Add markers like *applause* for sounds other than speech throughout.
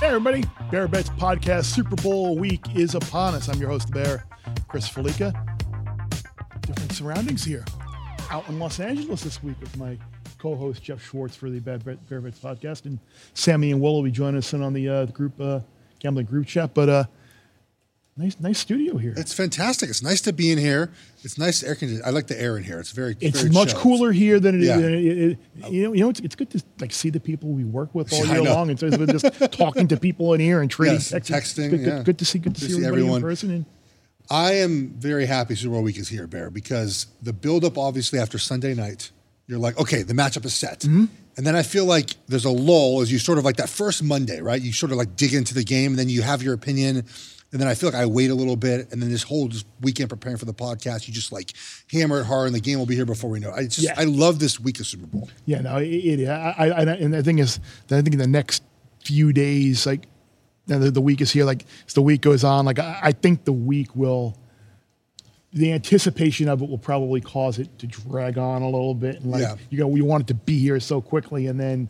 Hey, everybody. Bear Bets Podcast Super Bowl week is upon us. I'm your host, Bear, Chris Fallica. Different surroundings here. Out in Los Angeles this week with my co host, Geoff Schwartz, for the Bear, Bear Bets Podcast. And Sammy and Will will be joining us in on the, uh, group uh, gambling group chat. But uh, nice nice studio here. It's fantastic. It's nice to be in here. It's nice air conditioning. I like the air in here. It's very. It's very much cooler here than it is. Yeah. it- it- you know, you know, it's, it's good to like see the people we work with all year long, and so it's just *laughs* talking to people in here and trading Yes, texts. texting, Good, good- yeah. good to see. Good to, To see, everyone. in person. And I am very happy Super Bowl week is here, Bear, because the buildup, obviously, after Sunday night, you're like, okay, the matchup is set. Mm-hmm. And then I feel like there's a lull as you sort of like that first Monday, right? You sort of like dig into the game, and then you have your opinion. And then I feel like I wait a little bit, and then this whole just weekend preparing for the podcast, you just like hammer it hard, and the game will be here before we know. it. I just Yeah. I love this week of Super Bowl. Yeah, no, it, it I, I, I, and the thing is, that I think in the next few days, like the, the week is here, like as the week goes on, like I, I think the week will, the anticipation of it will probably cause it to drag on a little bit, and like Yeah. you know, we want it to be here so quickly, and then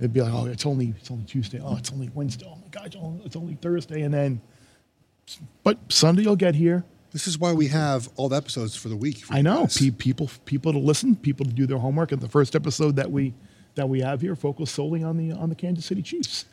it'd be like, oh, it's only it's only Tuesday, oh, it's only Wednesday, oh my God, it's only, oh, it's only Thursday, and then, but Sunday you'll get here. This is why we have all the episodes for the week. for I know pe- people people to listen, people to do their homework. And the first episode that we that we have here focused solely on the on the Kansas City Chiefs.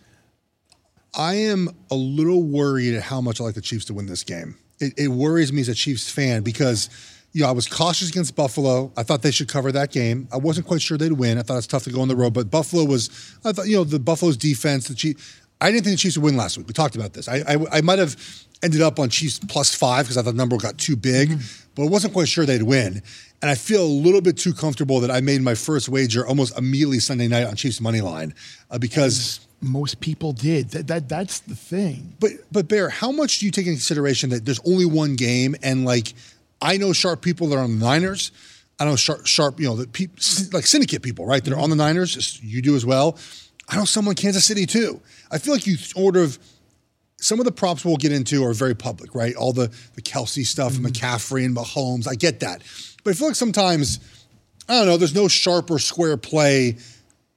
I am a little worried at how much I like the Chiefs to win this game. It, it worries me as a Chiefs fan because, you know, I was cautious against Buffalo. I thought they should cover that game. I wasn't quite sure they'd win. I thought it's tough to go on the road, but Buffalo was. I thought, you know, the Buffalo's defense, the Chiefs. I didn't think the Chiefs would win last week. We talked about this. I I, I might have ended up on Chiefs plus five because I thought the number got too big, but I wasn't quite sure they'd win. And I feel a little bit too comfortable that I made my first wager almost immediately Sunday night on Chiefs money line uh, because. Most people did. That, that that's the thing. But but Bear, how much do you take into consideration that there's only one game and like I know sharp people that are on the Niners. I know sharp sharp you know the peop, like syndicate people right that are on the Niners. You do as well. I know someone in Kansas City too. I feel like you sort of some of the props we'll get into are very public, right? All the the Kelce stuff, mm-hmm. McCaffrey and Mahomes. I get that, but I feel like sometimes I don't know. There's no sharp or square play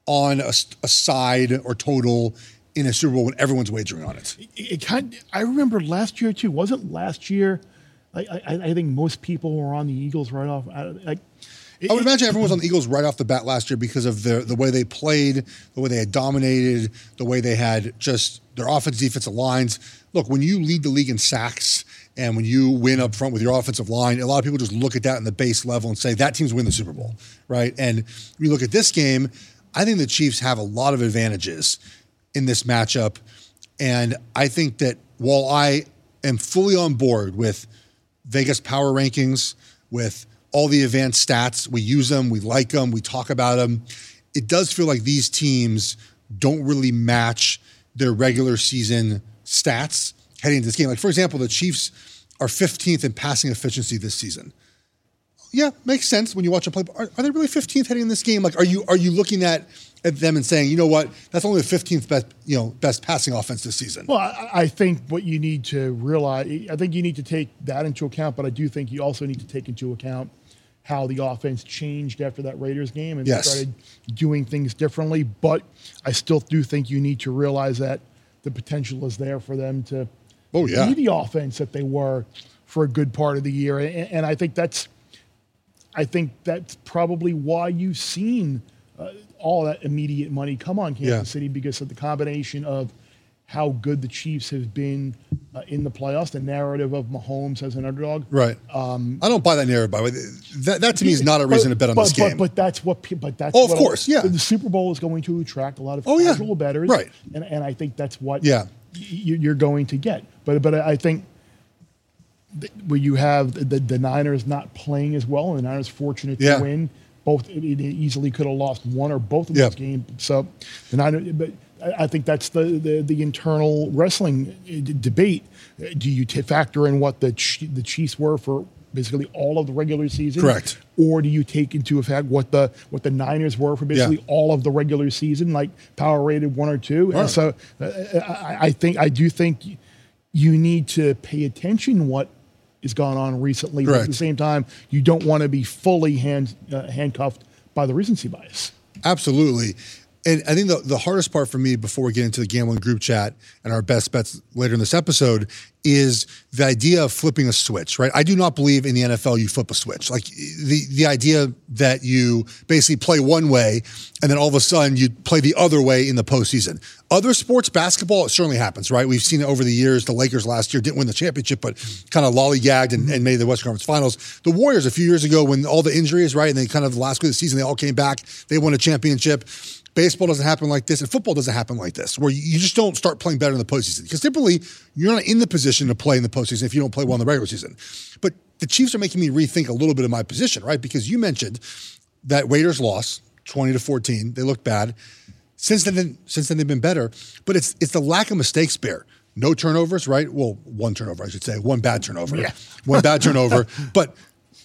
on a, a side or total in a Super Bowl when everyone's wagering on it. It, it kind. I remember last year too. Wasn't last year? I, I, I think most people were on the Eagles right off. I, like, I would imagine everyone was on the Eagles right off the bat last year because of the the way they played, the way they had dominated, the way they had just their offense defensive lines. Look, when you lead the league in sacks and when you win up front with your offensive line, a lot of people just look at that in the base level and say that team's win the Super Bowl, right? And we look at this game, I think the Chiefs have a lot of advantages in this matchup. And I think that while I am fully on board with Vegas power rankings, with all the advanced stats, we use them, we like them, we talk about them. It does feel like these teams don't really match their regular season stats heading into this game. Like, for example, the Chiefs are 15th in passing efficiency this season yeah, makes sense when you watch them play. Are, are they really 15th heading in this game? Like, are you are you looking at, at them and saying, you know what, that's only the 15th best you know best passing offense this season? Well, I, I think what you need to realize, I think you need to take that into account, but I do think you also need to take into account how the offense changed after that Raiders game and Yes. started doing things differently. But I still do think you need to realize that the potential is there for them to Oh, yeah. be the offense that they were for a good part of the year. And, and I think that's, I think that's probably why you've seen uh, all that immediate money come on Kansas Yeah. City because of the combination of how good the Chiefs have been uh, in the playoffs, the narrative of Mahomes as an underdog. Right. Um, I don't buy that narrative. By the way, that, that to me is not a reason to bet on but, this game. But, but that's what. pe- But that's Oh, of what- course, yeah. The Super Bowl is going to attract a lot of Oh, yeah. casual bettors, Right. And and I think that's what Yeah. y- you're going to get. But but I think th- where you have the, the Niners not playing as well, and the Niners fortunate Yeah. to win. Both it easily could have lost one or both of Yeah. those games. So the Niners, but I think that's the the, the internal wrestling uh, d- debate. Uh, Do you t- factor in what the Ch- the Chiefs were for basically all of the regular season? Correct. Or do you take into effect what the what the Niners were for basically Yeah. all of the regular season, like power rated one or two? Right. And so uh, I, I think I do think you need to pay attention what has gone on recently. But at the same time, you don't want to be fully hand, uh, handcuffed by the recency bias. Absolutely. And I think the, the hardest part for me before we get into the gambling group chat and our best bets later in this episode is the idea of flipping a switch, right? I do not believe in the NFL you flip a switch. Like the the idea that you basically play one way and then all of a sudden you play the other way in the postseason. Other sports, basketball, it certainly happens, right? We've seen it over the years. The Lakers last year didn't win the championship, but kind of lollygagged and, and made the Western Conference Finals. The Warriors a few years ago, when all the injuries, right, and they kind of last week of the season, they all came back. They won a championship. Baseball doesn't happen like this, and football doesn't happen like this, where you just don't start playing better in the postseason. Because typically, you're not in the position to play in the postseason if you don't play well in the regular season. But the Chiefs are making me rethink a little bit of my position, right? Because you mentioned that Raiders lost 20 to 14. They looked bad. Since then, since then they've been better. But it's it's the lack of mistakes, Bear. No turnovers, right? Well, one turnover, I should say. One bad turnover. Yeah. One bad turnover. *laughs* But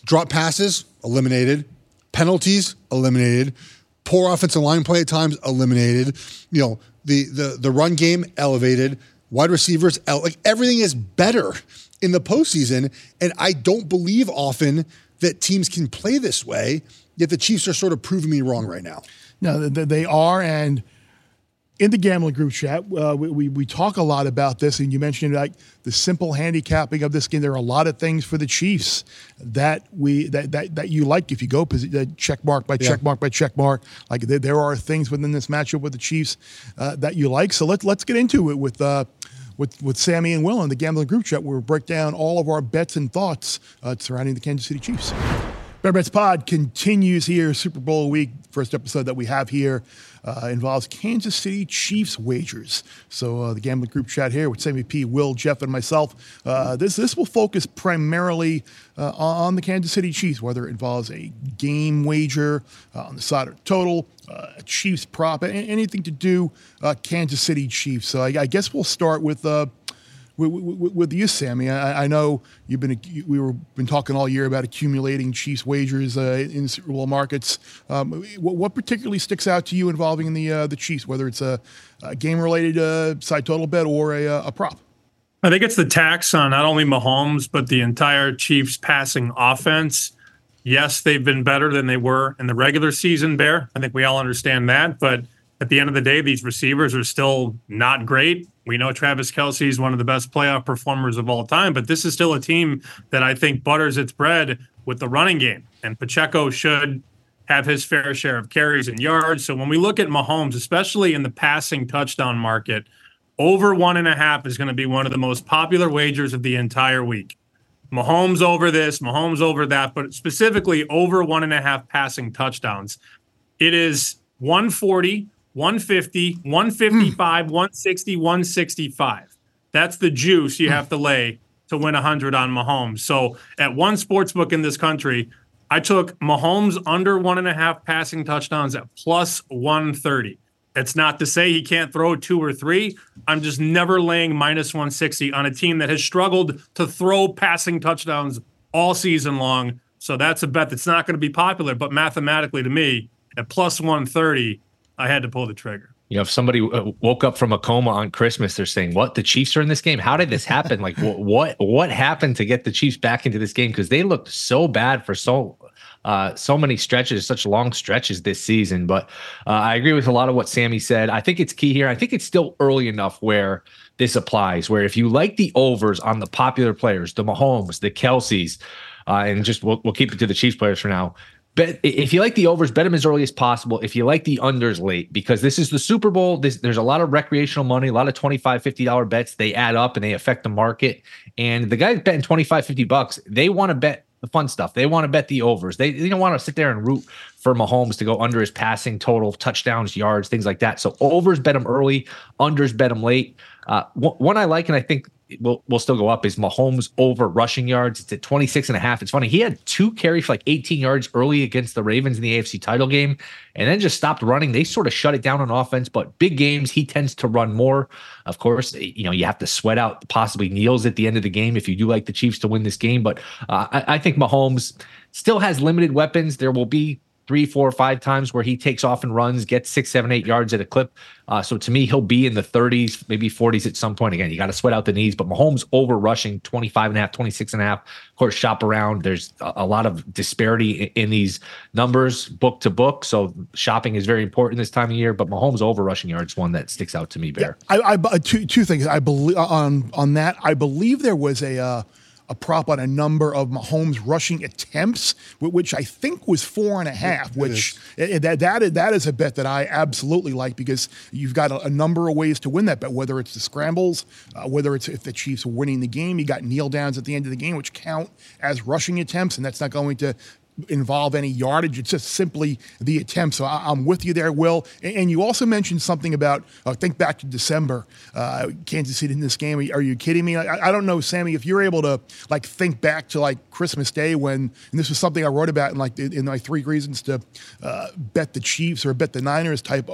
drop passes, eliminated. Penalties, eliminated. Poor offensive line play at times, eliminated. You know, the the the run game, elevated. Wide receivers, like everything is better in the postseason. And I don't believe often that teams can play this way. Yet the Chiefs are sort of proving me wrong right now. No, they are, and in the gambling group chat, uh, we, we we talk a lot about this, and you mentioned like the simple handicapping of this game. There are a lot of things for the Chiefs that we that that, that you like if you go uh, check mark by Yeah. check mark by check mark. Like there, there are things within this matchup with the Chiefs uh, that you like. So let's let's get into it with. Uh, with, with Sammy and Will in the gambling group chat, where we break down all of our bets and thoughts uh, surrounding the Kansas City Chiefs. Bear Bets Pod continues here, Super Bowl week. First episode that we have here uh, involves Kansas City Chiefs wagers. So uh, the gambling group chat here with Sammy P, Will, Geoff, and myself. Uh, this this will focus primarily uh, on the Kansas City Chiefs, whether it involves a game wager uh, on the side or total, uh, a Chiefs prop, anything to do uh, Kansas City Chiefs. So I, I guess we'll start with. With, with, with you, Sammy, I, I know you've been we were been talking all year about accumulating Chiefs wagers uh, in Super Bowl markets. Um, what, what particularly sticks out to you involving the uh, the Chiefs, whether it's a, a game related uh, side total bet or a, uh, a prop? I think it's the tax on not only Mahomes, but the entire Chiefs passing offense. Yes, they've been better than they were in the regular season, Bear. I think we all understand that. But at the end of the day, these receivers are still not great. We know Travis Kelce is one of the best playoff performers of all time, but this is still a team that I think butters its bread with the running game. And Pacheco should have his fair share of carries and yards. So when we look at Mahomes, especially in the passing touchdown market, over one and a half is going to be one of the most popular wagers of the entire week. Mahomes over this, Mahomes over that, but specifically over one and a half passing touchdowns. It is 140, 150, 155, hmm. 160, 165. That's the juice you hmm. have to lay to win 100 on Mahomes. So at one sports book in this country, I took Mahomes under one and a half passing touchdowns at plus 130. It's not to say he can't throw two or three. I'm just never laying minus 160 on a team that has struggled to throw passing touchdowns all season long. So that's a bet that's not going to be popular. But mathematically, to me, at plus 130, I had to pull the trigger. You know, if somebody uh, woke up from a coma on Christmas, they're saying, "What? The Chiefs are in this game? How did this happen? like, what, *laughs* what, what happened to get the Chiefs back into this game? Because they looked so bad for so, uh, so many stretches, such long stretches this season." But uh, I agree with a lot of what Sammy said. I think it's key here. I think it's still early enough where this applies. Where if you like the overs on the popular players, the Mahomes, the Kelces. uh, and just we'll, we'll keep it to the Chiefs players for now. Bet if you like the overs, bet them as early as possible. If you like the unders late, because this is the Super Bowl, this, there's a lot of recreational money, a lot of 25 $50 bets. They add up and they affect the market. And the guys betting 25, 50 bucks, they want to bet the fun stuff. They want to bet the overs. They, they don't want to sit there and root for Mahomes to go under his passing total, touchdowns, yards, things like that. So overs bet them early, unders bet them late. Uh, one I like, and I think will will still go up is Mahomes over rushing yards. It's at 26 and a half. It's funny. He had two carries for like 18 yards early against the Ravens in the AFC title game and then just stopped running. They sort of shut it down on offense, but big games, he tends to run more. Of course, you know, you have to sweat out possibly kneels at the end of the game if you do like the Chiefs to win this game. But uh, I, I think Mahomes still has limited weapons. There will be three, four, five times where he takes off and runs, gets six, seven, eight yards at a clip. Uh, so to me, he'll be in the 30s, maybe 40s at some point. Again, you got to sweat out the knees, but Mahomes over rushing 25 and a half, 26 and a half. Of course, shop around. There's a, lot of disparity in, these numbers book to book. So shopping is very important this time of year, but Mahomes over rushing yards one that sticks out to me, Bear. Yeah, I, I, two, two things. I believe on, on that, I believe there was a, uh, a prop on a number of Mahomes rushing attempts, which I think was four and a half. which it, that that is, that is a bet that I absolutely like because you've got a, a number of ways to win that bet. Whether it's the scrambles, uh, whether it's if the Chiefs are winning the game, you got kneel downs at the end of the game, which count as rushing attempts, and that's not going to involve any yardage. It's just simply the attempt. So I, am with you there, Will. And, and, you also mentioned something about, uh, think back to December, uh, Kansas City in this game. Are, you kidding me? I, I, don't know, Sammy, if you're able to like think back to like Christmas Day when, and this was something I wrote about in like in my three reasons to uh, bet the Chiefs or bet the Niners type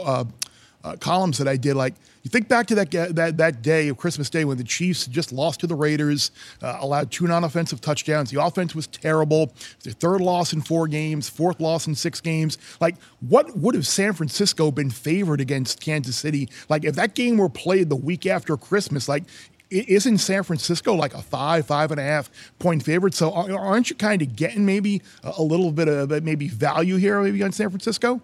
uh, columns that I did. Like you think back to that that that day of Christmas Day when the Chiefs just lost to the Raiders, uh, allowed two non-offensive touchdowns. The offense was terrible. Their third loss in four games, fourth loss in six games. Like what would have San Francisco been favored against Kansas City? Like if that game were played the week after Christmas, like isn't San Francisco like a five, five and a half point favorite? So aren't you kind of getting maybe a little bit of maybe value here, maybe on San Francisco?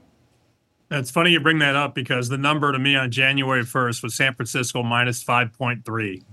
It's funny you bring that up because the number to me on January 1st was San Francisco minus 5.3.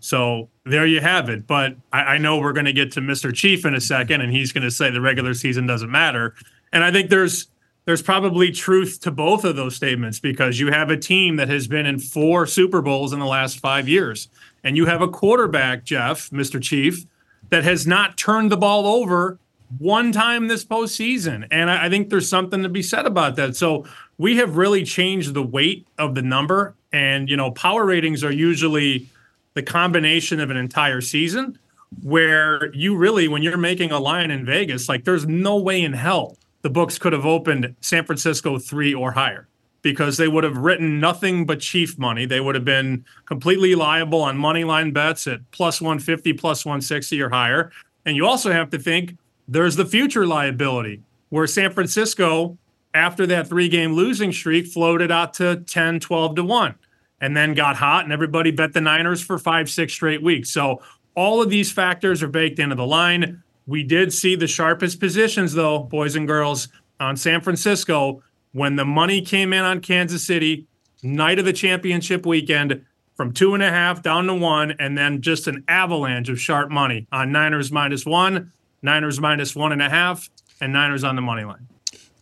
So there you have it. But I, I know we're going to get to Mr. Chief in a second, and he's going to say the regular season doesn't matter. And I think there's there's probably truth to both of those statements because you have a team that has been in four Super Bowls in the last five years, and you have a quarterback, Geoff, Mr. Chief, that has not turned the ball over one time this postseason. And I, I think there's something to be said about that. So we have really changed the weight of the number. And, you know, power ratings are usually the combination of an entire season where you really, when you're making a line in Vegas, like there's no way in hell the books could have opened San Francisco three or higher because they would have written nothing but chief money. They would have been completely liable on money line bets at plus 150, plus 160 or higher. And you also have to think there's the future liability where San Francisco, after that three game losing streak, floated out to 10, 12 to 1 and then got hot and everybody bet the Niners for five, six straight weeks. So all of these factors are baked into the line. We did see the sharpest positions, though, boys and girls, on San Francisco when the money came in on Kansas City, night of the championship weekend, from two and a half down to one, and then just an avalanche of sharp money on Niners minus one, Niners minus one and a half, and Niners on the money line.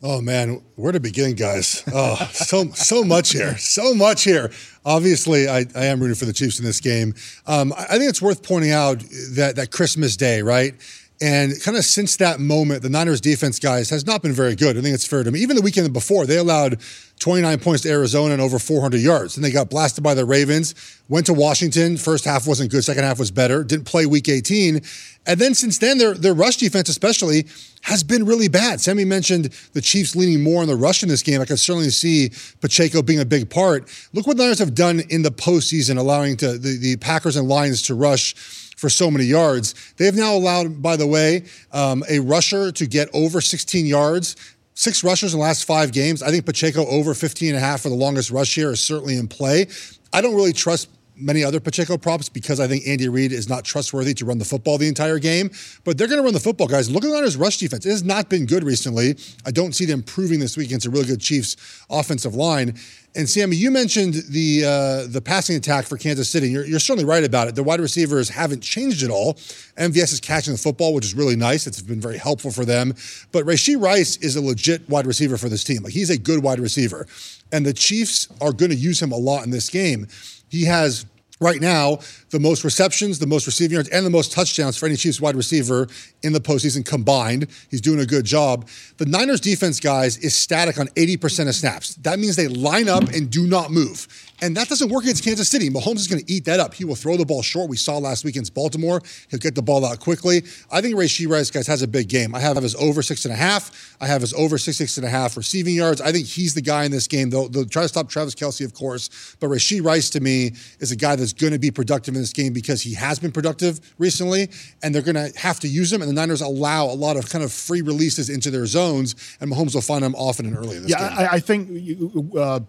Oh man, where to begin, guys? Oh, so so much here, so much here. Obviously, I, I am rooting for the Chiefs in this game. Um, I think it's worth pointing out that that Christmas Day, right? And kind of since that moment, the Niners defense, guys, has not been very good. I think it's fair to me. Even the weekend before, they allowed 29 points to Arizona and over 400 yards. And they got blasted by the Ravens, went to Washington. First half wasn't good, second half was better. Didn't play week 18. And then since then, their, their rush defense, especially, has been really bad. Sammy mentioned the Chiefs leaning more on the rush in this game. I can certainly see Pacheco being a big part. Look what the Niners have done in the postseason, allowing to, the, the Packers and Lions to rush for so many yards. They have now allowed, by the way, um, a rusher to get over 16 yards. Six rushers in the last five games. I think Pacheco over 15 and a half for the longest rush here is certainly in play. I don't really trust many other Pacheco props because I think Andy Reid is not trustworthy to run the football the entire game. But they're going to run the football, guys. Look at Niners' rush defense. It has not been good recently. I don't see them improving this week against a really good Chiefs offensive line. And Sammy, you mentioned the uh, the passing attack for Kansas City. You're, you're, certainly right about it. The wide receivers haven't changed at all. MVS is catching the football, which is really nice. It's been very helpful for them. But Rashee Rice is a legit wide receiver for this team. Like he's a good wide receiver, and the Chiefs are going to use him a lot in this game. He has right now the most receptions, the most receiving yards, and the most touchdowns for any Chiefs wide receiver in the postseason combined. He's doing a good job. The Niners defense, guys, is static on 80% of snaps. That means they line up and do not move. And that doesn't work against Kansas City. Mahomes is going to eat that up. He will throw the ball short. We saw last week against Baltimore. He'll get the ball out quickly. I think Rashee Rice, guys, has a big game. I have his over six and a half. I have his over six, six and a half receiving yards. I think he's the guy in this game. They'll, they'll try to stop Travis Kelce, of course. But Rashee Rice, to me, is a guy that's going to be productive in this game because he has been productive recently. And they're going to have to use him. And the Niners allow a lot of kind of free releases into their zones. And Mahomes will find them often and early in this yeah, game. I, I think. Uh,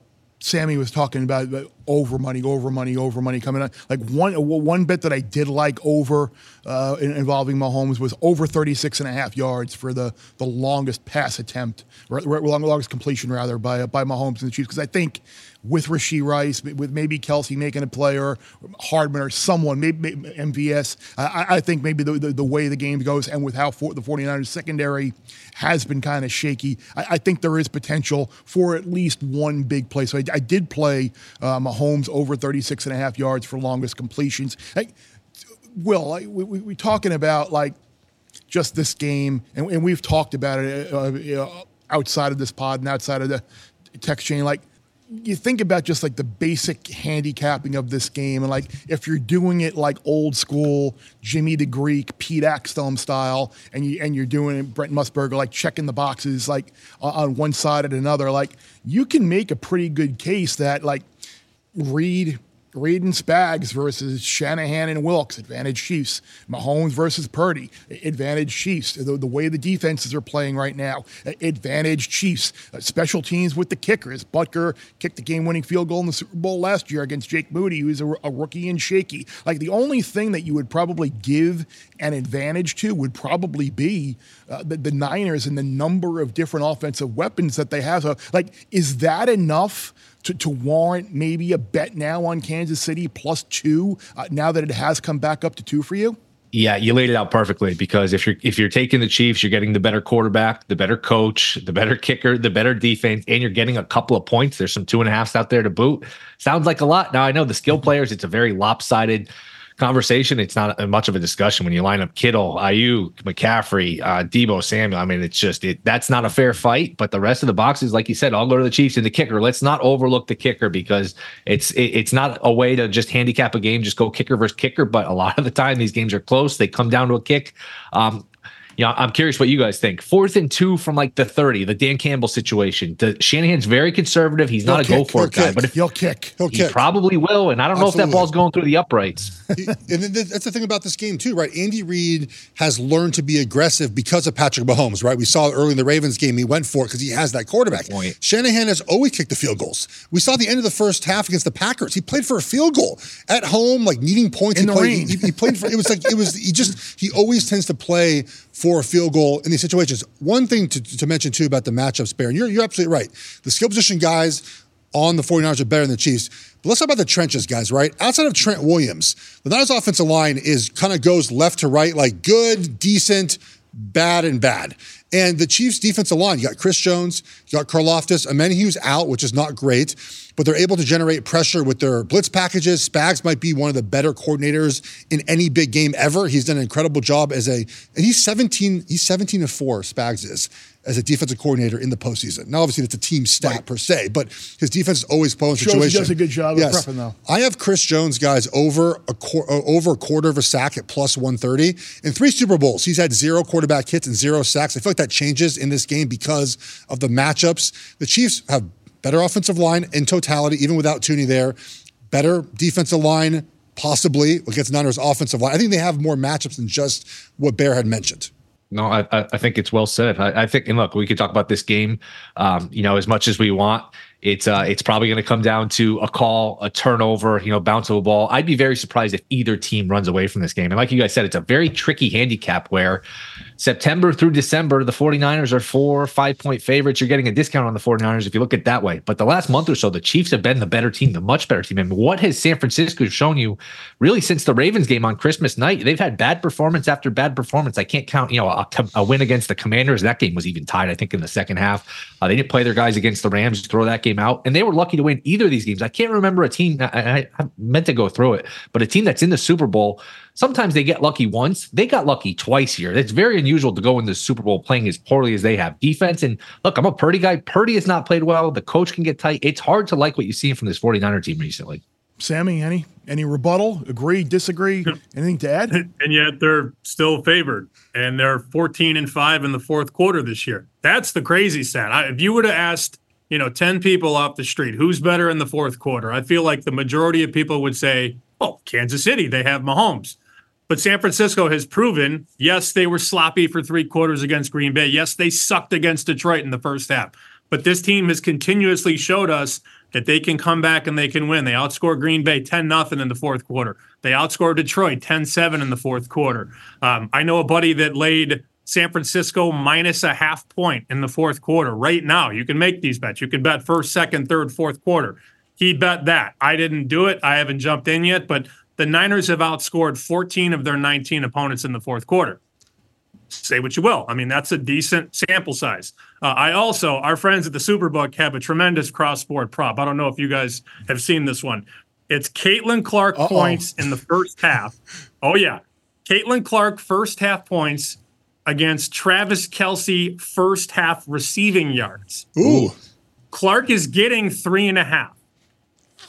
Sammy was talking about over money, over money, over money coming on. Like one one bit that I did like over uh, involving Mahomes was over 36 and a half yards for the the longest pass attempt, or longest completion rather by by Mahomes and the Chiefs. Because I think with Rashee Rice, with maybe Kelce making a play or Hardman or someone, maybe, maybe MVS. I, I, think maybe the, the, the, way the game goes and with how for, the 49ers secondary has been kind of shaky, I, I, think there is potential for at least one big play. So I, I did play uh, Mahomes over 36 and a half yards for longest completions. Hey, Will, we, we, we talking about like just this game, and, and we've talked about it uh, outside of this pod and outside of the text chain. Like you think about just like the basic handicapping of this game, and like if you're doing it like old school Jimmy the Greek, Pete Axthelm style, and you and you're doing it Brent Musburger like checking the boxes like on one side and another, like you can make a pretty good case that like Reid Reid and Spags versus Shanahan and Wilks, advantage Chiefs. Mahomes versus Purdy, advantage Chiefs. The, the way the defenses are playing right now, advantage Chiefs. Uh, special teams with the kickers. Butker kicked the game winning field goal in the Super Bowl last year against Jake Moody, who's a, a rookie and shaky. Like the only thing that you would probably give an advantage to would probably be uh, the, the Niners and the number of different offensive weapons that they have. So, like, is that enough? To, to warrant maybe a bet now on Kansas City plus two uh, now that it has come back up to two for you? Yeah, you laid it out perfectly because if you're if you're taking the Chiefs, you're getting the better quarterback, the better coach, the better kicker, the better defense, and you're getting a couple of points. There's some two and a halfs out there to boot. Sounds like a lot. Now I know the skill players, it's a very lopsided conversation. It's not much of a discussion when you line up Kittle, Aiyuk, McCaffrey, uh, Deebo Samuel. I mean, it's just it. That's not a fair fight. But the rest of the boxes, like you said, I'll go to the Chiefs and the kicker. Let's not overlook the kicker because it's it, it's not a way to just handicap a game. Just go kicker versus kicker. But a lot of the time, these games are close. They come down to a kick. Um, you know, I'm curious what you guys think. Fourth and two from like the 30, the Dan Campbell situation. The, Shanahan's very conservative. He's he'll not kick, a go for it guy, kick. but if he'll kick, he'll he kick. probably will. And I don't Absolutely. know if that ball's going through the uprights. *laughs* and that's the thing about this game too, right? Andy Reid has learned to be aggressive because of Patrick Mahomes, right? We saw early in the Ravens game, he went for it because he has that quarterback. Point. Shanahan has always kicked the field goals. We saw the end of the first half against the Packers. He played for a field goal at home, like needing points. In he the played, rain. He, he played for. It was like it was. He just he always tends to play for a field goal in these situations. One thing to, to mention too about the matchups, Bear, and you're, you're absolutely right. The skill position guys on the 49ers are better than the Chiefs. But let's talk about the trenches, guys, right? Outside of Trent Williams, the Niners offensive line is kind of goes left to right, like good, decent, bad, and bad. And the Chiefs' defensive line, you got Chris Jones, you got Karlaftis, Omenihu's out, which is not great but they're able to generate pressure with their blitz packages. Spags might be one of the better coordinators in any big game ever. He's done an incredible job as a, and he's 17, he's 17 to 4, Spags is, as a defensive coordinator in the postseason. Now, obviously, it's a team stat right. per se, but his defense is always pulling situation. He does a good job yes. of prepping, though. I have Chris Jones, guys, over a, uh, over a quarter of a sack at plus 130. In three Super Bowls, he's had zero quarterback hits and zero sacks. I feel like that changes in this game because of the matchups. The Chiefs have better offensive line in totality, even without Thuney there. Better defensive line, possibly against Niners offensive line. I think they have more matchups than just what Bear had mentioned. No, I, I think it's well said. I, I, think, and look, we could talk about this game, um, you know, as much as we want. It's uh, it's probably going to come down to a call, a turnover, you know, bounce of a ball. I'd be very surprised if either team runs away from this game. And like you guys said, it's a very tricky handicap where September through December, the 49ers are four, five point favorites. You're getting a discount on the 49ers if you look at it that way. But the last month or so, the Chiefs have been the better team, the much better team. And what has San Francisco shown you really since the Ravens game on Christmas night? They've had bad performance after bad performance. I can't count, you know, a, a win against the Commanders. That game was even tied, I think, in the second half. Uh, they didn't play their guys against the Rams, throw that game out. And they were lucky to win either of these games. I can't remember a team, I, I, I meant to go through it, but a team that's in the Super Bowl, sometimes they get lucky once. They got lucky twice here. It's very unusual to go in the Super Bowl playing as poorly as they have. Defense, and look, I'm a Purdy guy. Purdy has not played well. The coach can get tight. It's hard to like what you see from this 49er team recently. Sammy, any any rebuttal? Agree? Disagree? Anything to add? and yet they're still favored, and they're 14 and five in the fourth quarter this year. That's the crazy stat. I, if you would have asked, you know, 10 people off the street, who's better in the fourth quarter? I feel like the majority of people would say, "Oh, Kansas City. They have Mahomes." But San Francisco has proven, yes, they were sloppy for three quarters against Green Bay. Yes, they sucked against Detroit in the first half. But this team has continuously showed us that they can come back and they can win. They outscored Green Bay 10 0 in the fourth quarter. They outscored Detroit 10 7 in the fourth quarter. Um, I know a buddy that laid San Francisco minus a half point in the fourth quarter right now. You can make these bets. You can bet first, second, third, fourth quarter. He bet that. I didn't do it. I haven't jumped in yet, but the Niners have outscored 14 of their 19 opponents in the fourth quarter. Say what you will. I mean, that's a decent sample size. Uh, I also, our friends at the Superbook have a tremendous cross-board prop. I don't know if you guys have seen this one. It's Caitlin Clark Uh-oh. points in the first half. Oh, yeah. Caitlin Clark first half points against Travis Kelce first half receiving yards. Ooh. Clark is getting three and a half.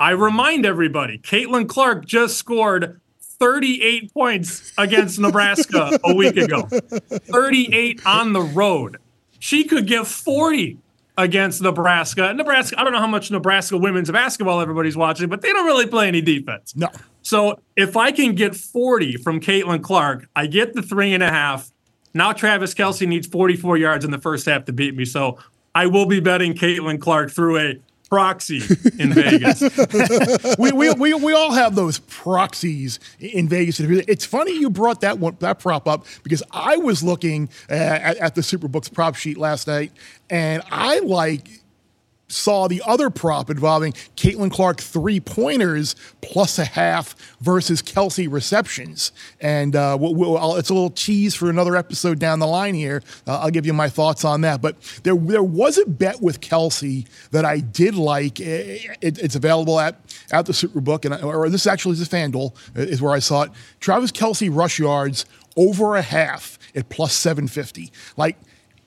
I remind everybody, Caitlin Clark just scored 38 points against Nebraska a week ago. 38 on the road. She could get 40 against Nebraska. Nebraska, I don't know how much Nebraska women's basketball everybody's watching, but they don't really play any defense. No. So if I can get 40 from Caitlin Clark, I get the three and a half. Now Travis Kelce needs 44 yards in the first half to beat me. So I will be betting Caitlin Clark through a proxy in *laughs* Vegas. we, we, we, we all have those proxies in Vegas. It's funny you brought that one that prop up because I was looking uh, at, at the Superbooks prop sheet last night, and I like saw the other prop involving Caitlin Clark three pointers plus a half versus Kelce receptions. And uh, we'll, we'll, it's a little cheese for another episode down the line here. Uh, I'll give you my thoughts on that. But there, there was a bet with Kelce that I did like. It, it's available at, at the Superbook, and or this actually is a FanDuel, is where I saw it. Travis Kelce rush yards over a half at plus 750. Like,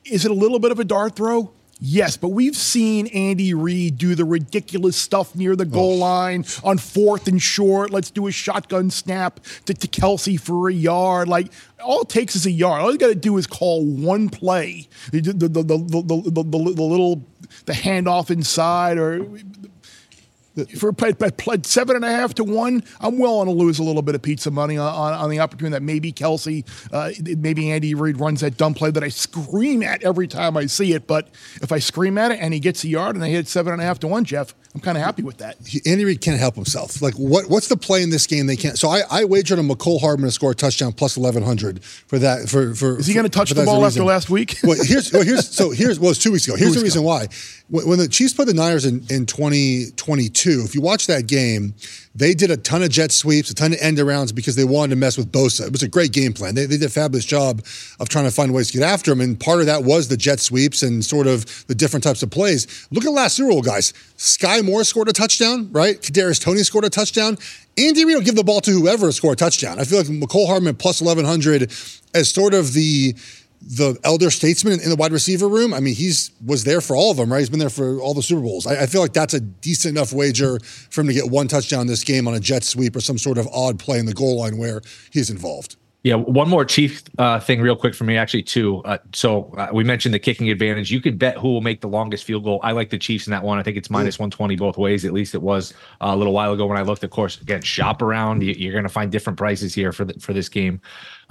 is it a little bit of a dart throw? Yes, but we've seen Andy Reid do the ridiculous stuff near the goal oh. line on fourth and short. Let's do a shotgun snap to, to Kelce for a yard. Like, all it takes is a yard. All you got to do is call one play. The, the, the, the, the, the, the little the handoff inside or for played seven and a half to one, I'm willing to lose a little bit of pizza money on, on, on the opportunity that maybe Kelce, uh, maybe Andy Reid runs that dumb play that I scream at every time I see it. But if I scream at it and he gets a yard and I hit seven and a half to one, Geoff, I'm kind of happy with that. Andy Reid can't help himself. Like, what what's the play in this game? They can't. So I, I wagered on Mecole Hardman to score a touchdown plus 1100 for that. For for is he going to touch the ball after last week? *laughs* well, here's well, here's so here's well, it's two weeks ago. *laughs* Here's the reason ago. why. When the Chiefs played the Niners in in 2022, if you watch that game, they did a ton of jet sweeps, a ton of end arounds because they wanted to mess with Bosa. It was a great game plan. They, they did a fabulous job of trying to find ways to get after him. And part of that was the jet sweeps and sort of the different types of plays. Look at last Super Bowl, guys. Skyy Moore scored a touchdown, right? Kadarius Toney scored a touchdown. Andy Reid will give the ball to whoever score a touchdown. I feel like Mecole Hardman plus 1100 as sort of the the elder statesman in the wide receiver room. I mean, he's was there for all of them, right? He's been there for all the Super Bowls. I, I, feel like that's a decent enough wager for him to get one touchdown this game on a jet sweep or some sort of odd play in the goal line where he's involved. Yeah, one more chief uh, thing, real quick for me, actually, too. Uh, so uh, we mentioned the kicking advantage. You could bet who will make the longest field goal. I like the Chiefs in that one. I think it's minus 120 both ways. At least it was uh, a little while ago when I looked. Of course, again, shop around. You're going to find different prices here for the, for this game.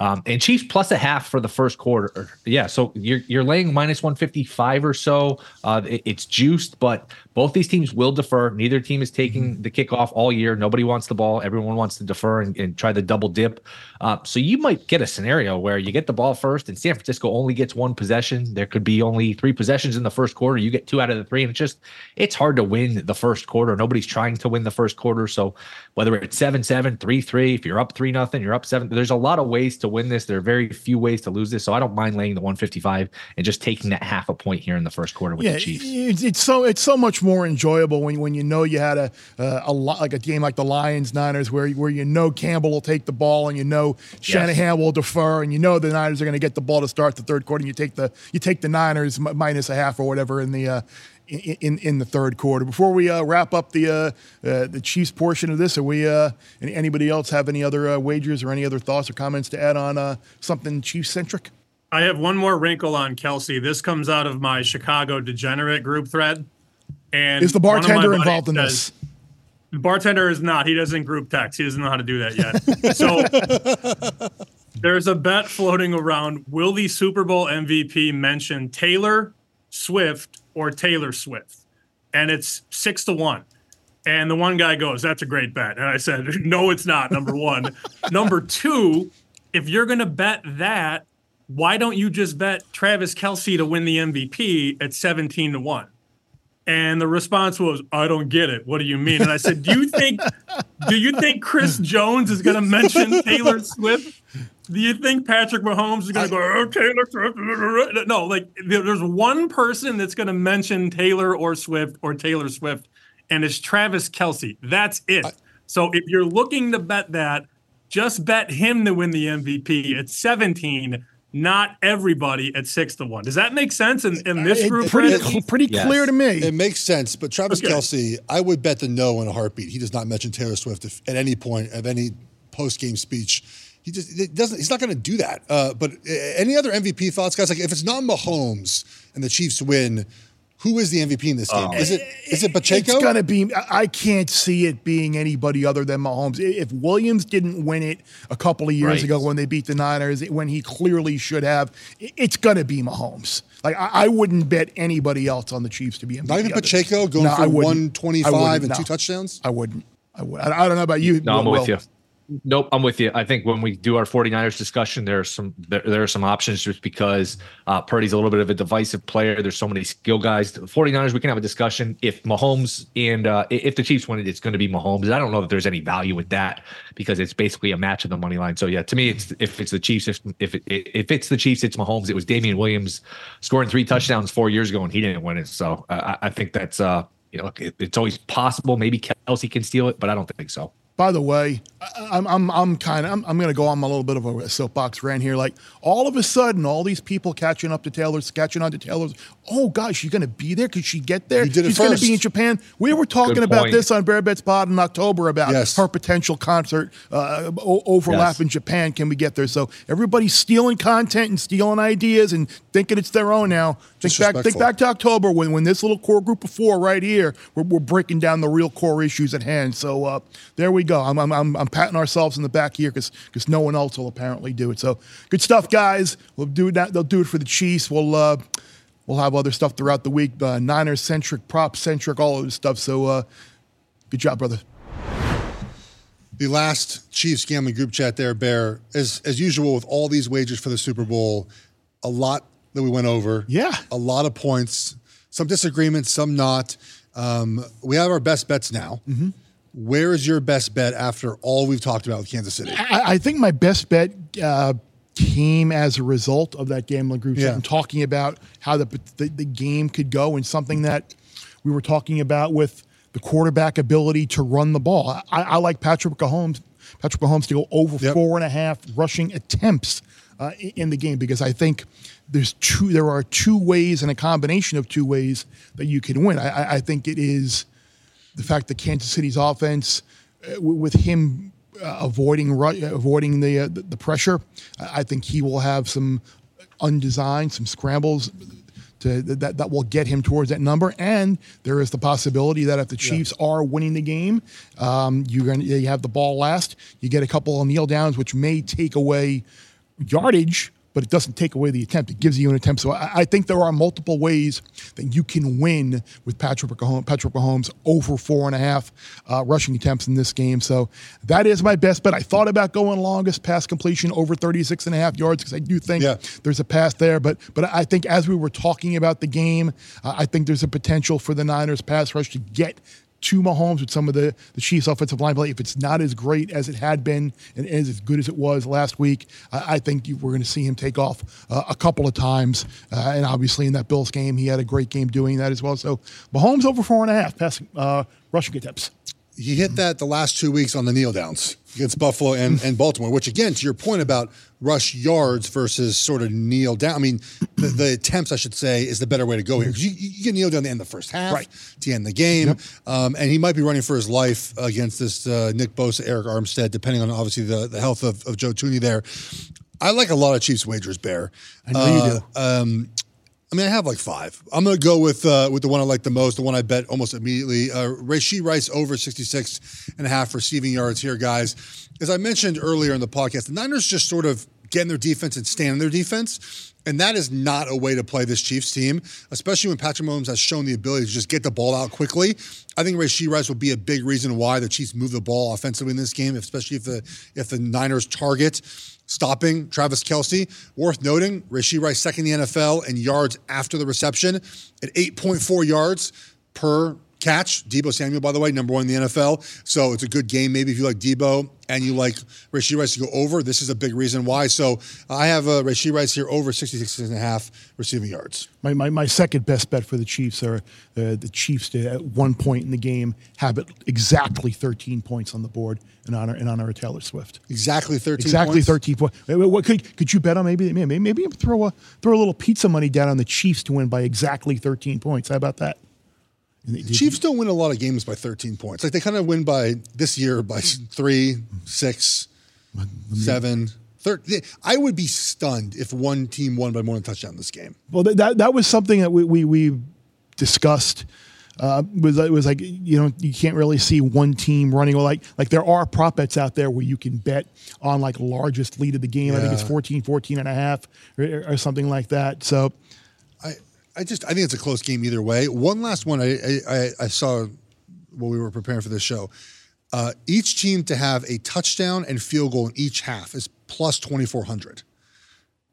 Um, and Chiefs plus a half for the first quarter. Yeah, so you're you're laying minus 155 or so. Uh, it, it's juiced, but both these teams will defer. Neither team is taking mm-hmm. the kickoff all year. Nobody wants the ball. Everyone wants to defer and, and try the double dip. Uh, so you might get a scenario where you get the ball first, and San Francisco only gets one possession. There could be only three possessions in the first quarter. You get two out of the three, and it's just it's hard to win the first quarter. Nobody's trying to win the first quarter. So whether it's seven seven, three three, if you're up three nothing, you're up seven. There's a lot of ways to win this. There are very few ways to lose this. So I don't mind laying the 155 and just taking that half a point here in the first quarter with yeah, the Chiefs. It's, it's so it's so much more enjoyable when when you know you had a uh, a lot like a game like the Lions Niners where where you know Campbell will take the ball and you know Shanahan yes. will defer and you know the Niners are going to get the ball to start the third quarter and you take the you take the Niners minus a half or whatever in the uh, in, in the third quarter. Before we uh, wrap up the uh, uh, the Chiefs portion of this, are we uh, anybody else have any other uh, wagers or any other thoughts or comments to add on uh, something Chiefs centric? I have one more wrinkle on Kelce. This comes out of my Chicago Degenerate group thread. And is the bartender involved in says, this? The bartender is not. He doesn't group text. He doesn't know how to do that yet. *laughs* so there's a bet floating around. Will the Super Bowl MVP mention Taylor Swift or Taylor Swift? And it's six to one. And the one guy goes, That's a great bet. And I said, *laughs* No, it's not. Number one. *laughs* number two, if you're going to bet that, why don't you just bet Travis Kelce to win the MVP at 17 to 1? And the response was, I don't get it. What do you mean? And I said, Do you think do you think Chris Jones is gonna mention Taylor Swift? Do you think Patrick Mahomes is gonna go, oh, Taylor Swift? No, like there's one person that's gonna mention Taylor or Swift or Taylor Swift, and it's Travis Kelce. That's it. I, so if you're looking to bet that, just bet him to win the MVP at 17 not everybody at six to one. Does that make sense in, in this group? pretty it, pretty yes. clear to me. It makes sense. But Travis okay. Kelce, I would bet the no in a heartbeat. He does not mention Taylor Swift if, at any point of any post game speech. He just doesn't. He's not going to do that. Uh, but uh, any other MVP thoughts, guys? Like if it's not Mahomes and the Chiefs win, who is the MVP in this game? Oh. Is it is it Pacheco? It's gonna be. I can't see it being anybody other than Mahomes. If Williams didn't win it a couple of years right. ago when they beat the Niners, when he clearly should have, it's gonna be Mahomes. Like I, I wouldn't bet anybody else on the Chiefs to be MVP. Not even Pacheco going no, for one twenty five and no. two touchdowns. I wouldn't. I would. I, I don't know about you. No, I'm with you. Nope, I'm with you. I think when we do our 49ers discussion, there are some there, there are some options just because uh, Purdy's a little bit of a divisive player. There's so many skill guys. The 49ers, we can have a discussion. If Mahomes and uh, if the Chiefs win it, it's going to be Mahomes. I don't know that there's any value with that because it's basically a match of the money line. So yeah, to me, it's if it's the Chiefs, if if, if it's the Chiefs, it's Mahomes. It was Damien Williams scoring three touchdowns four years ago and he didn't win it. So I, I think that's uh you know it's always possible. Maybe Kelce can steal it, but I don't think so by the way, I'm I'm I'm kind of I'm, I'm going to go on a little bit of a soapbox rant here. Like all of a sudden, all these people catching up to Taylor's, catching on to Taylor's. Oh gosh, you're going to be there? Could she get there? She's going to be in Japan. We were talking about this on Bear Bets Pod in October about yes. her potential concert uh, overlap yes. in Japan. Can we get there? So everybody's stealing content and stealing ideas and thinking it's their own now. Think back, think back to October when, when this little core group of four right here, we're, we're breaking down the real core issues at hand. So uh, there we go. I'm, I'm, I'm, I'm patting ourselves in the back here because because no one else will apparently do it. So good stuff, guys. We'll do that. They'll do it for the Chiefs. We'll uh, we'll have other stuff throughout the week, uh, Niners centric, prop centric, all of this stuff. So uh, good job, brother. The last Chiefs gambling group chat there, Bear, as as usual with all these wagers for the Super Bowl, a lot that we went over. Yeah, a lot of points. Some disagreements, some not. Um, we have our best bets now. Mm-hmm. Where is your best bet after all we've talked about with Kansas City? I, I think my best bet uh, came as a result of that gambling group yeah. and talking about how the, the, the game could go and something that we were talking about with the quarterback ability to run the ball. I, I like Patrick Mahomes. Patrick Mahomes to go over yep. four and a half rushing attempts uh, in the game because I think there's two. There are two ways and a combination of two ways that you can win. I, I think it is the fact that Kansas City's offense, uh, with him uh, avoiding avoiding the, uh, the pressure, I think he will have some undesigned, some scrambles to, that that will get him towards that number. And there is the possibility that if the Chiefs yeah. are winning the game, um, you're going to you have the ball last. You get a couple of kneel downs, which may take away yardage, but it doesn't take away the attempt. It gives you an attempt. So I, I think there are multiple ways that you can win with Patrick Mahomes, Patrick Mahomes over four and a half uh, rushing attempts in this game. So that is my best bet. I thought about going longest pass completion over 36 and a half yards because I do think Yeah. there's a pass there. But but I think as we were talking about the game, uh, I think there's a potential for the Niners pass rush to get to Mahomes with some of the, the Chiefs offensive line play. If it's not as great as it had been and is as good as it was last week, I, I think we're going to see him take off uh, a couple of times. Uh, and obviously in that Bills game, he had a great game doing that as well. So Mahomes over four and a half passing uh, rushing attempts. He hit that the last two weeks on the kneel downs against Buffalo and, and Baltimore, which again, to your point about rush yards versus sort of kneel down. I mean, the, the attempts, I should say, is the better way to go here because you, you can kneel down to end of the first half Right. to end the game. Um, and he might be running for his life against this uh, Nick Bosa, Arik Armstead, depending on obviously the, the health of, of Joe Thuney there. I like a lot of Chiefs wagers, Bear. I know you Uh, do. Um, I mean, I have like five. I'm going to go with uh, with the one I like the most, the one I bet almost immediately. Uh, Rashee Rice over 66 and a half receiving yards here, guys. As I mentioned earlier in the podcast, the Niners just sort of get in their defense and stand in their defense. And that is not a way to play this Chiefs team, especially when Patrick Mahomes has shown the ability to just get the ball out quickly. I think Rashee Rice will be a big reason why the Chiefs move the ball offensively in this game, especially if the if the Niners target stopping Travis Kelce. Worth noting, Rashee Rice second in the NFL in yards after the reception at 8.4 yards per catch. Deebo Samuel, by the way, number one in the NFL. So it's a good game. Maybe if you like Deebo and you like Rashee Rice to go over, this is a big reason why. So I have uh, Rashee Rice here over 66 and a half receiving yards. My, my, my second best bet for the Chiefs are uh, the Chiefs to, at one point in the game, have it exactly 13 points on the board in honor, in honor of Taylor Swift. Exactly 13 Exactly points. 13 points. What could could you bet on? Maybe maybe maybe throw a throw a little pizza money down on the Chiefs to win by exactly 13 points. How about that? They- Chiefs don't win a lot of games by 13 points. Like they kind of win by this year by three, six, seven. three, six, seven, thirteen. I would be stunned if one team won by more than a touchdown this game. Well, that that, was something that we we, we discussed. Uh, was it was like you know you can't really see one team running or like like there are prop bets out there where you can bet on like largest lead of the game. I think it's 14, 14 and a half or, or something like that. So I, just I think it's a close game either way. One last one I I, I- saw when we were preparing for this show. Uh, each team to have a touchdown and field goal in each half is plus 2400.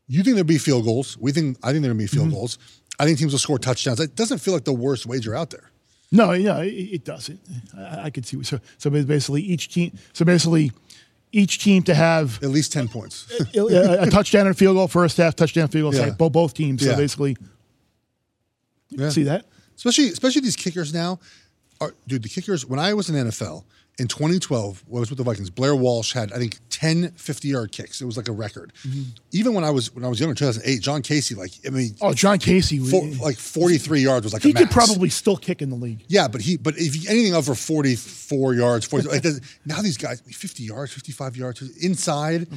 You think there'll be field goals? We think I think there'll be field goals. I think teams will score touchdowns. It doesn't feel like the worst wager out there. No, yeah, it, it doesn't. I, I could see. So, so basically, each team. So basically, each team to have At least 10 points. *laughs* a, a touchdown and field goal first half, touchdown field goal Yeah. second. Both both teams. So Yeah. basically, Yeah. see that. especially especially these kickers now. Are, dude, the kickers. When I was in NFL in 2012, when I was with the Vikings, Blair Walsh had I think 10 50 yard kicks. It was like a record. Mm-hmm. Even when I was when I was younger, in 2008, John Kasay, like I mean, Oh, John Kasay. four, like 43 yards was like he could probably still kick in the league. Yeah, but he but if you- anything over 44 yards, 40, like now these guys 50 yards, 55 yards inside.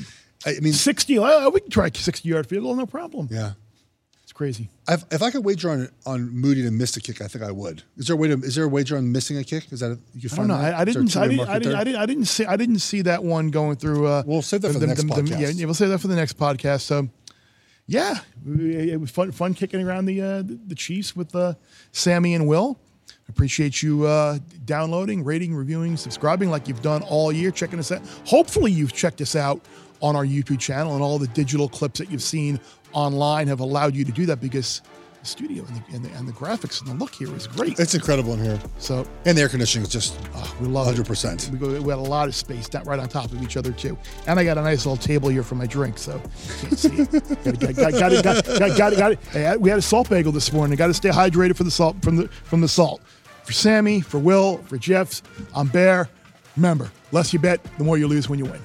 I mean, 60, uh, we can try a 60 yard field goal, no problem. yeah. It's crazy. If, if I could wager on on Moody to miss a kick, I think I would. Is there a way to? Is there a wager on missing a kick? Is that a, you I find don't know. I, I Is there a didn't. I didn't. I didn't. I didn't. I didn't see. I didn't see that one going through. Uh, We'll save that for the next podcast. Yeah, yeah, we'll save that for the next podcast. So, yeah, it was fun. Fun kicking around the uh, the, the Chiefs with uh, Sammy and Will. Appreciate you uh, downloading, rating, reviewing, subscribing like you've done all year. Checking us out. Hopefully, you've checked us out on our YouTube channel, and all the digital clips that you've seen online have allowed you to do that because the studio and the, and the, and the graphics and the look here is great. It's incredible in here, So and the air conditioning is just Oh, we love 100%. We, go, we had a lot of space down right on top of each other too, and I got a nice little table here for my drink, so you can't see it. got, got, got, got, it, got, got, got, got it. Hey, we had a salt bagel this morning. Got to stay hydrated for the salt from the from the salt. For Sammy, for Will, for Jeffs, I'm Bear. Remember, less you bet, the more you lose when you win.